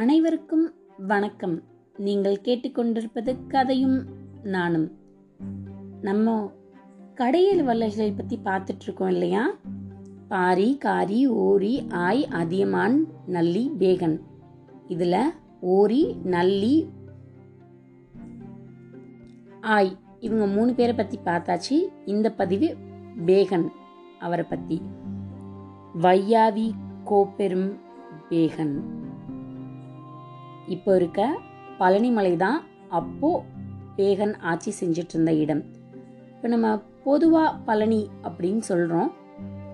அனைவருக்கும் வணக்கம். நீங்கள் கேட்டுக்கொண்டிருப்பது கதையும் நானும். நம்ம கடையில் வள்ளல்களை பற்றி பார்த்துட்டு இருக்கோம் இல்லையா? பாரி காரி ஓரி ஆய் அதியமான் நல்லி பேகன் இதில் ஓரி நல்லி ஆய் இவங்க மூணு பேரை பற்றி பார்த்தாச்சு. இந்த பதிவு பேகன் அவரை பற்றி வையாவி கோப்பெரும் பேகன் இப்போ இருக்க பழனிமலை தான் அப்போ பேகன் ஆட்சி செஞ்சிட்டு இருந்த இடம். இப்போ நம்ம பொதுவாக பழனி அப்படின்னு சொல்கிறோம்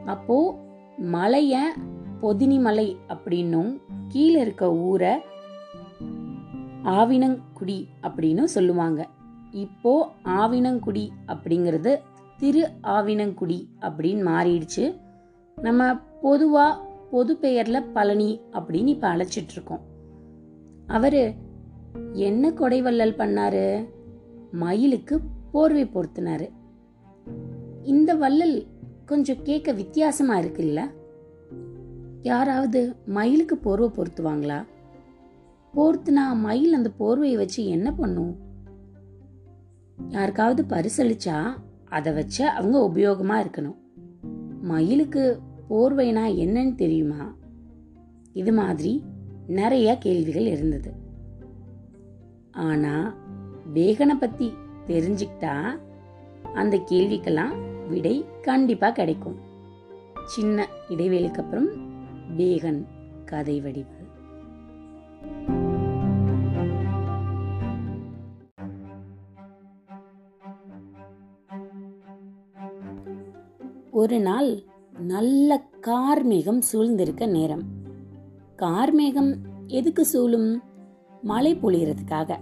அப்போது மலையை பொதினிமலை அப்படின்னும் கீழே இருக்க ஊரை ஆவினங்குடி அப்படின்னு சொல்லுவாங்க. இப்போ ஆவினங்குடி அப்படிங்கிறது திரு ஆவினங்குடி அப்படின்னு மாறிடுச்சு. நம்ம பொதுவாக பொது பெயரில் பழனி அப்படின்னு இப்போ அழைச்சிட்டு இருக்கோம். அவரு என்ன கொடைவள்ளல் பண்ணாரு? மயிலுக்கு போர்வை பொருத்தினாரு. இந்த வள்ளல் கொஞ்சம் கேட்க வித்தியாசமா இருக்குல்ல? யாராவது மயிலுக்கு போர்வை பொருத்துவாங்களா? போர்த்துனா மயில் அந்த போர்வையை வச்சு என்ன பண்ணும்? யாருக்காவது பரிசளிச்சா அதை வச்ச அவங்க உபயோகமா இருக்கணும். மயிலுக்கு போர்வைனா என்னன்னு தெரியுமா? இது மாதிரி நிறைய கேள்விகள் இருந்தது. ஆனா பேகனை பத்தி தெரிஞ்சுக்கிட்டா அந்த கேள்விக்கெல்லாம் விடை கண்டிப்பா கிடைக்கும். சின்ன இடைவேளைக்கு அப்புறம் பேகன் கதை வடிவு ஒரு நாள் நல்ல கார்மேகம் சூழ்ந்திருக்க நேரம். கார்மேகம் எதுக்கு சூழும்? மழை பொழியறதுக்காக.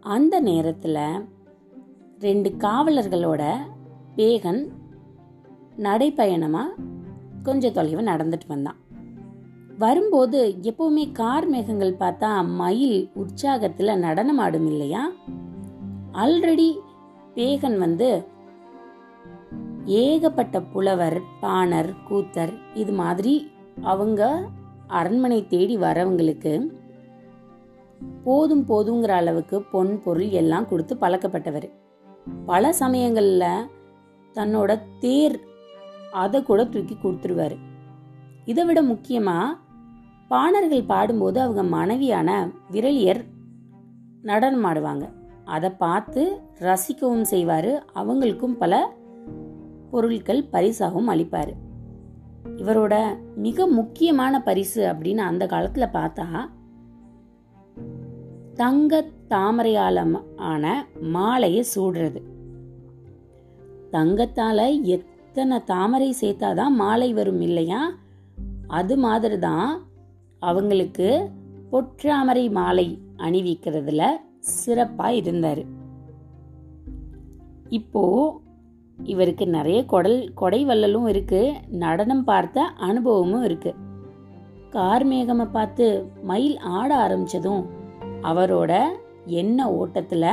அந்த நேரத்தில் ரெண்டு காவலர்களோட பேகன் நடைப்பயணமாக கொஞ்சம் தொலைவு நடந்துட்டு வந்தான். வரும்போது எப்பவுமே கார் மேகங்கள் பார்த்தா மயில் உற்சாகத்தில் நடனம் ஆடும் இல்லையா? ஆல்ரெடி பேகன் வந்து ஏகப்பட்ட புலவர் பாணர் கூத்தர் இது மாதிரி அவங்க அரண்மனை தேடி வரவங்களுக்கு போதும் போதுங்கிற அளவுக்கு பொன் பொருள் எல்லாம் கொடுத்து பழக்கப்பட்டவர். பல சமயங்களில் தன்னோட தேர் அதை கூட தூக்கி கொடுத்துருவாரு. இதை விட முக்கியமாக பாணர்கள் பாடும்போது அவங்க மனைவியான விரலியர் நடனம் ஆடுவாங்க. அதை பார்த்து ரசிக்கவும் செய்வார். அவங்களுக்கும் பல பொருட்கள் பரிசாகவும் அளிப்பாரு. இவரோட மிக முக்கியமான பரிசு அப்படின்னு அந்த காலத்துல பார்த்தா தங்க தாமரையால ஆன மாலையை சூடுறது. தங்கத்தால எத்தனை தாமரை சேர்த்தாதான் மாலை வரும் இல்லையா? அது மாதிரி தான் அவங்களுக்கு பொற்றாமரை மாலை அணிவிக்கிறதுல சிறப்பா இருந்தார். இப்போ இவருக்கு நிறைய கொடல் கொடை வள்ளலும் இருக்கு. நடனம் பார்த்த அனுபவமும் இருக்கு. கார்மேகமை பார்த்து மயில் ஆட ஆரம்பிச்சதும் அவரோட எண்ண ஓட்டத்துல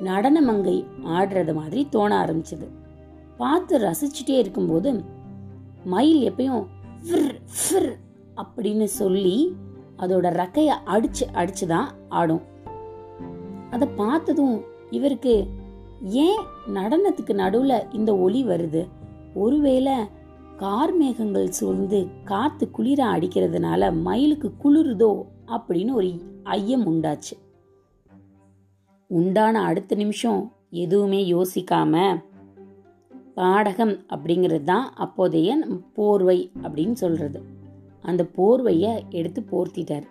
நடனமங்கை ஆடுறது மாதிரி தோண ஆரம்பிச்சது. பார்த்து ரசிச்சுட்டே இருக்கும்போது மயில் எப்பயும் ஃபிர் ஃபிர் அப்படின்னு சொல்லி அதோட ரக்கைய அடிச்சு அடிச்சுதான் ஆடும். அதை பார்த்ததும் இவருக்கு ஏன் நடனத்துக்கு நடுவுல இந்த ஒளி வருது? ஒருவேளை கார்மேகங்கள் சூழ்ந்து காத்து குளிர அடிக்கிறதுனால மயிலுக்கு குளிருதோ அப்படின்னு ஒரு ஐயம் உண்டாச்சு. உண்டான அடுத்த நிமிஷம் எதுவுமே யோசிக்காம பாடகம் அப்படிங்கிறது தான் அப்போதைய போர்வை அப்படின்னு சொல்றது. அந்த போர்வையை எடுத்து போர்த்திட்டார்.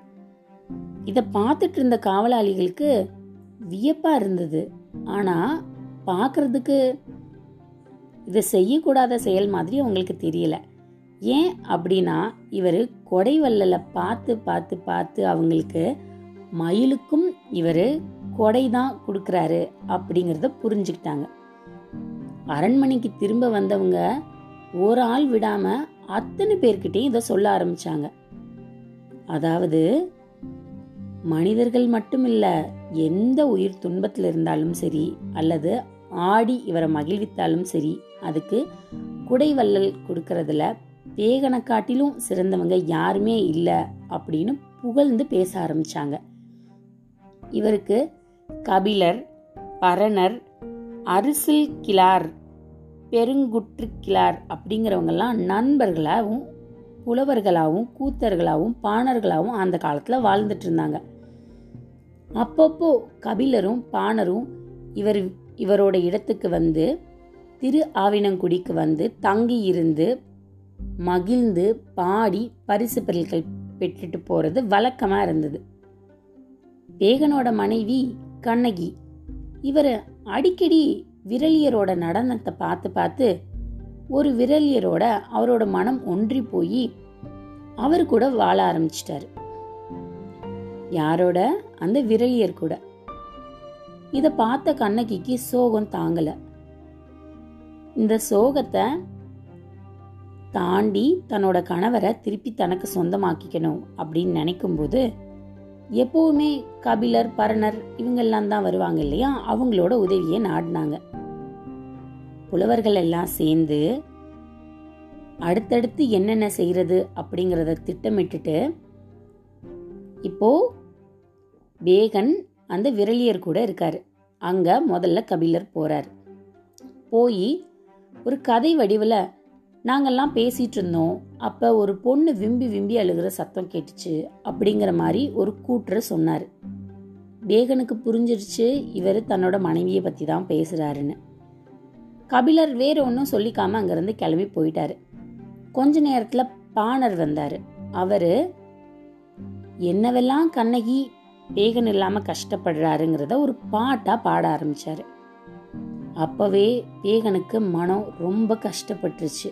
இதை பார்த்துட்டு இருந்த காவலாளிகளுக்கு வியப்பா இருந்தது. ஆனால் பார்க்கறதுக்கு இதை செய்யக்கூடாத செயல் மாதிரி அவங்களுக்கு தெரியல. ஏன் அப்படின்னா இவர் கொடை வள்ளலை பார்த்து பார்த்து பார்த்து அவங்களுக்கு மயிலுக்கும் இவர் கொடை தான் கொடுக்குறாரு அப்படிங்கிறத புரிஞ்சுக்கிட்டாங்க. அரண்மனைக்கு திரும்ப வந்தவங்க ஒரு ஆள் விடாமல் அத்தனை பேர்கிட்டையும் இதை சொல்ல ஆரம்பித்தாங்க அதாவது மனிதர்கள் மட்டுமில்ல எந்த உயிர் துன்பத்தில் இருந்தாலும் சரி அல்லது ஆடி இவரை மகிழ்வித்தாலும் சரி அதுக்கு குடைவள்ளல் கொடுக்கறதுல பேகனை காட்டிலும் சிறந்தவங்க யாருமே இல்லை அப்படின்னு புகழ்ந்து பேச ஆரம்பிச்சாங்க. இவருக்கு கபிலர் பரணர் அரிசில் கிளார் பெருங்குற்று கிளார் அப்படிங்கிறவங்கெல்லாம் நண்பர்களாகவும் புலவர்களாகவும் கூத்தர்களாகவும் பாணர்களாகவும் அந்த காலத்தில் வாழ்ந்துட்டு இருந்தாங்க. அப்பப்போ கபிலரும் பாணரும் இவர் இவரோட இடத்துக்கு வந்து திரு ஆவினங்குடிக்கு வந்து தங்கி இருந்து மகிழ்ந்து பாடி பரிசு பொருட்கள் பெற்றுட்டு போறது வழக்கமா இருந்தது. பேகனோட மனைவி கண்ணகி இவர் அடிக்கடி விரலியரோட நடனத்தை பார்த்து பார்த்து ஒரு விரலியரோட அவரோட மனம் ஒன்றி போய் அவர் கூட வாழ ஆரம்பிச்சிட்டாரு. யாரோட? அந்த விரலியர் கூட. இத பார்த்த கண்ணகிக்கு சோகம் தாங்கல. இந்த சோகத்தை தாண்டி தன்னோட கணவரை திருப்பி தனக்கு சொந்தமாக்கிக்கணும் அப்படின்னு நினைக்கும்போது எப்பவுமே கபிலர் பரணர் இவங்கெல்லாம் தான் வருவாங்க இல்லையா? அவங்களோட உதவியை நாடினாங்க. புலவர்கள் எல்லாம் சேர்ந்து அடுத்தடுத்து என்னென்ன செய்யறது அப்படிங்கிறத திட்டமிட்டுட்டு இப்போ வேகன் அந்த விரலியர் கூட இருக்காரு. அங்க முதல்ல கபிலர் போறார். போய் ஒரு கதை வடிவில் நாங்கள்லாம் பேசிட்டு இருந்தோம். அப்ப ஒரு பொண்ணு விம்பி விம்பி அழுகிற சத்தம் கேட்டுச்சு அப்படிங்கிற மாதிரி ஒரு கூற்று சொன்னார். வேகனுக்கு புரிஞ்சிருச்சு இவர் தன்னோட மனைவியை பத்தி தான் பேசுறாருன்னு. கபிலர் வேற ஒன்றும் சொல்லிக்காம அங்கிருந்து கிளம்பி போயிட்டாரு. கொஞ்ச நேரத்தில் பாணர் வந்தார். அவரு என்னவெல்லாம் கண்ணகி பேகன் இல்லாம கஷ்டப்படுறாருங்கிறத ஒரு பாட்டா பாட ஆரம்பிச்சாரு. அப்பவே பேகனுக்கு மனம் ரொம்ப கஷ்டப்பட்டுருச்சு.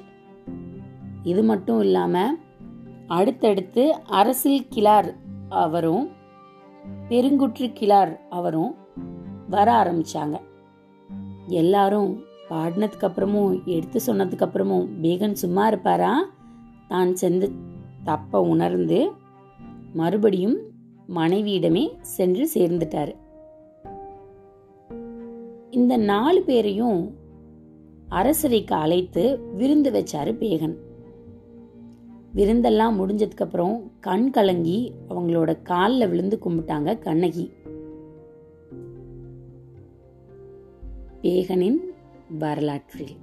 இது மட்டும் இல்லாம அடுத்தடுத்து அரசியல் கிளார் அவரும் பெருங்குற்று கிளார் அவரும் வர ஆரம்பிச்சாங்க. எல்லாரும் பாடினதுக்கு அப்புறமும் எடுத்து சொன்னதுக்கு அப்புறமும் பேகன் சும்மா இருப்பாரா? தான் செஞ்ச தப்ப உணர்ந்து மறுபடியும் மனைவியிடமே சென்று சேர்ந்துட்டாரு. இந்த நாலு பேரையும் அரசரைக்கு அழைத்து விருந்து வச்சாரு பேகன். விருந்தெல்லாம் முடிஞ்சதுக்கு அப்புறம் கண் கலங்கி அவங்களோட காலில் விழுந்து கும்பிட்டாங்க கண்ணகி. பேகனின் வரலாற்றில்.